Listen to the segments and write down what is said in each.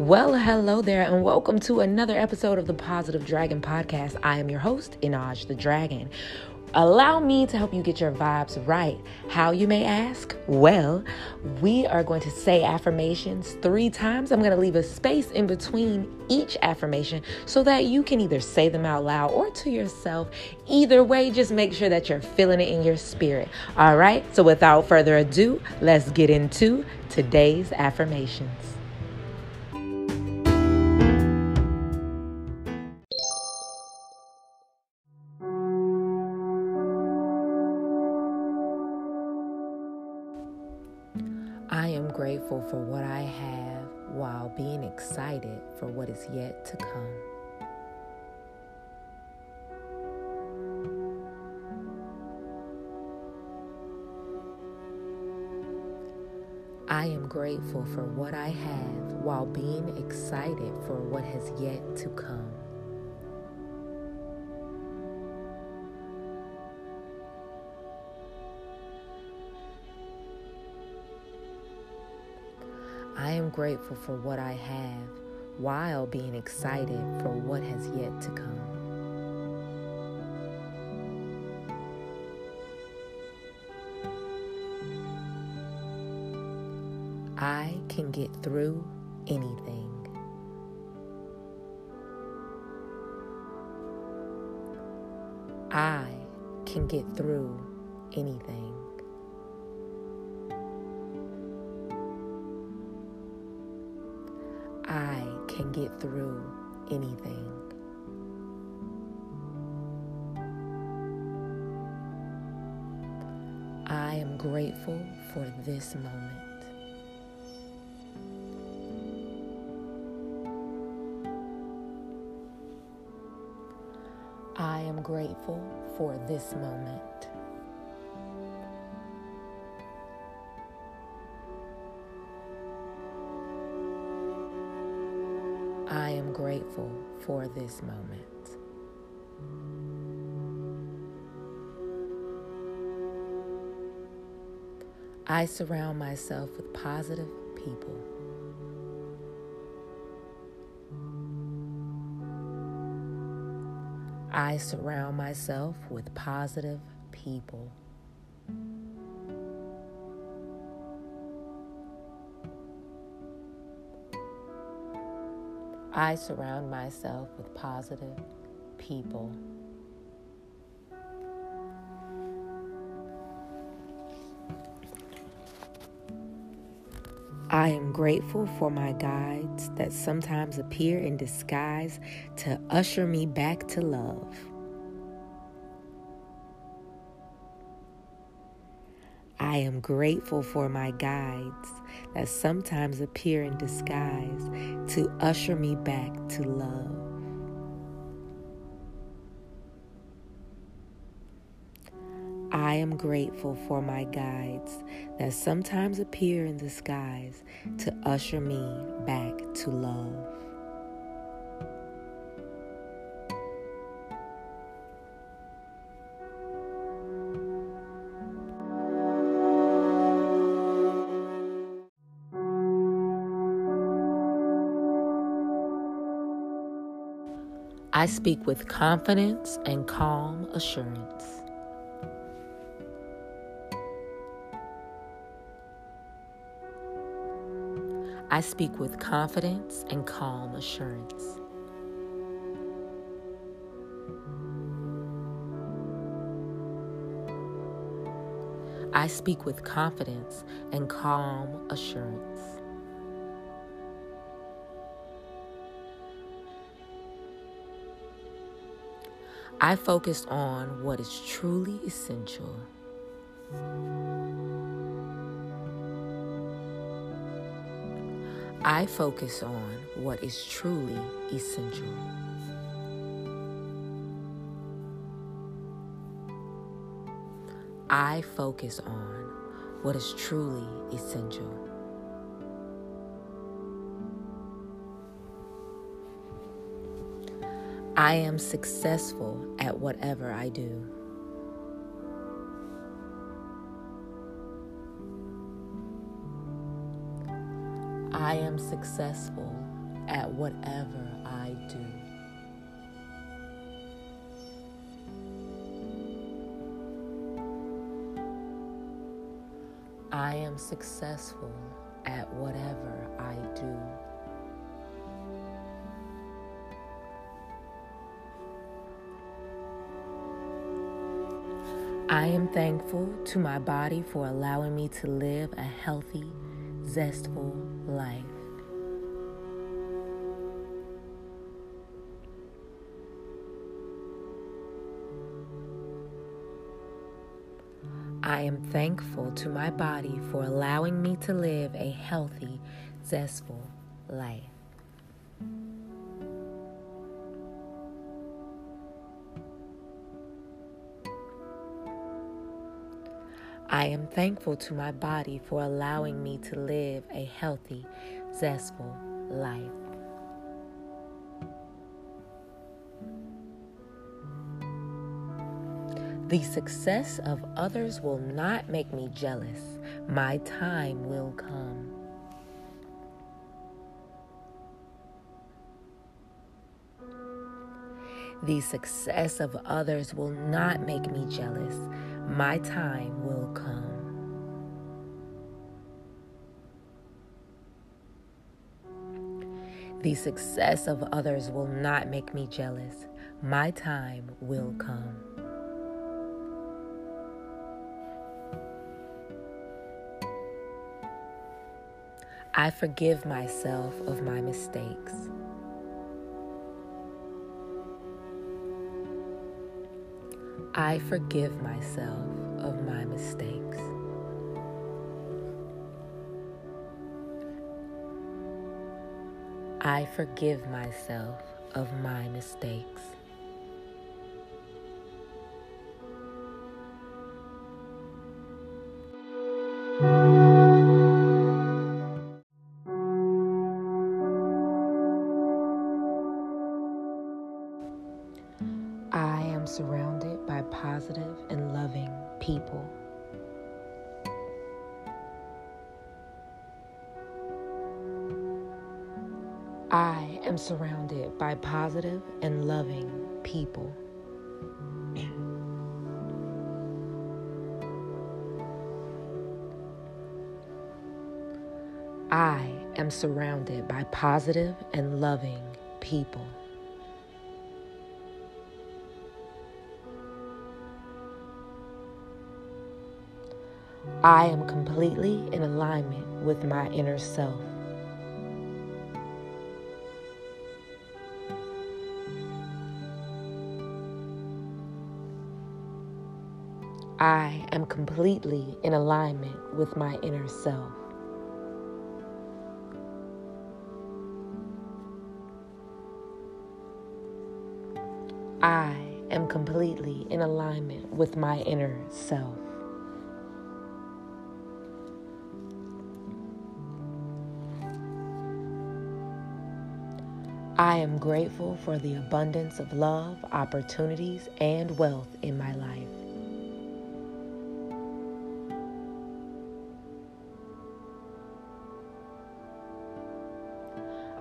Well, hello there, and welcome to another episode of the Positive Dragon Podcast. I am your host, Inaj the Dragon. Allow me to help you get your vibes right. How you may ask? Well, we are going to say affirmations three times. I'm going to leave a space in between each affirmation so that you can either say them out loud or to yourself. Either way, just make sure that you're feeling it in your spirit. All right, so without further ado, let's get into today's affirmations. Grateful for what I have while being excited for what is yet to come. I am grateful for what I have while being excited for what has yet to come. I am grateful for what I have while being excited for what has yet to come. I can get through anything. I can get through anything. Can get through anything. I am grateful for this moment. I am grateful for this moment. Grateful for this moment. I surround myself with positive people. I surround myself with positive people. I surround myself with positive people. I am grateful for my guides that sometimes appear in disguise to usher me back to love. I am grateful for my guides that sometimes appear in disguise to usher me back to love. I am grateful for my guides that sometimes appear in disguise to usher me back to love. I speak with confidence and calm assurance. I speak with confidence and calm assurance. I speak with confidence and calm assurance. I focus on what is truly essential. I focus on what is truly essential. I focus on what is truly essential. I am successful at whatever I do. I am successful at whatever I do. I am successful at whatever I do. I am thankful to my body for allowing me to live a healthy, zestful life. I am thankful to my body for allowing me to live a healthy, zestful life. I am thankful to my body for allowing me to live a healthy, zestful life. The success of others will not make me jealous. My time will come. The success of others will not make me jealous my time will come. The success of others will not make me jealous. My time will come. I forgive myself of my mistakes. I forgive myself of my mistakes. I forgive myself of my mistakes. Surrounded by positive and loving people. I am surrounded by positive and loving people. I am surrounded by positive and loving people. I am completely in alignment with my inner self. I am completely in alignment with my inner self. I am completely in alignment with my inner self. I am grateful for the abundance of love, opportunities, and wealth in my life.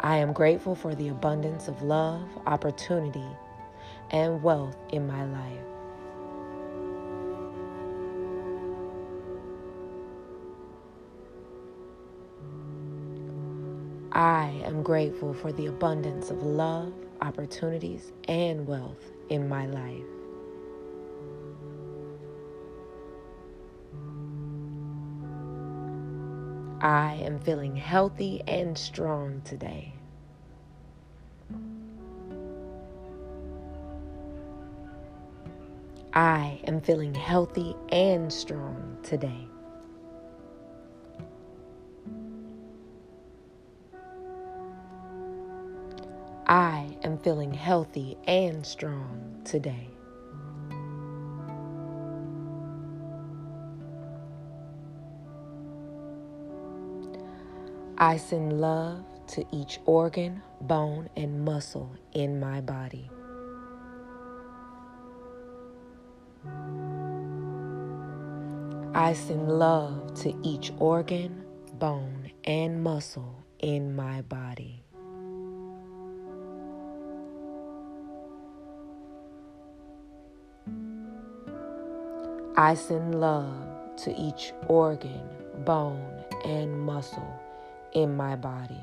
I am grateful for the abundance of love, opportunity, and wealth in my life. I am grateful for the abundance of love, opportunities, and wealth in my life. I am feeling healthy and strong today. I am feeling healthy and strong today. I am feeling healthy and strong today. I send love to each organ, bone, and muscle in my body. I send love to each organ, bone, and muscle in my body. I send love to each organ, bone, and muscle in my body.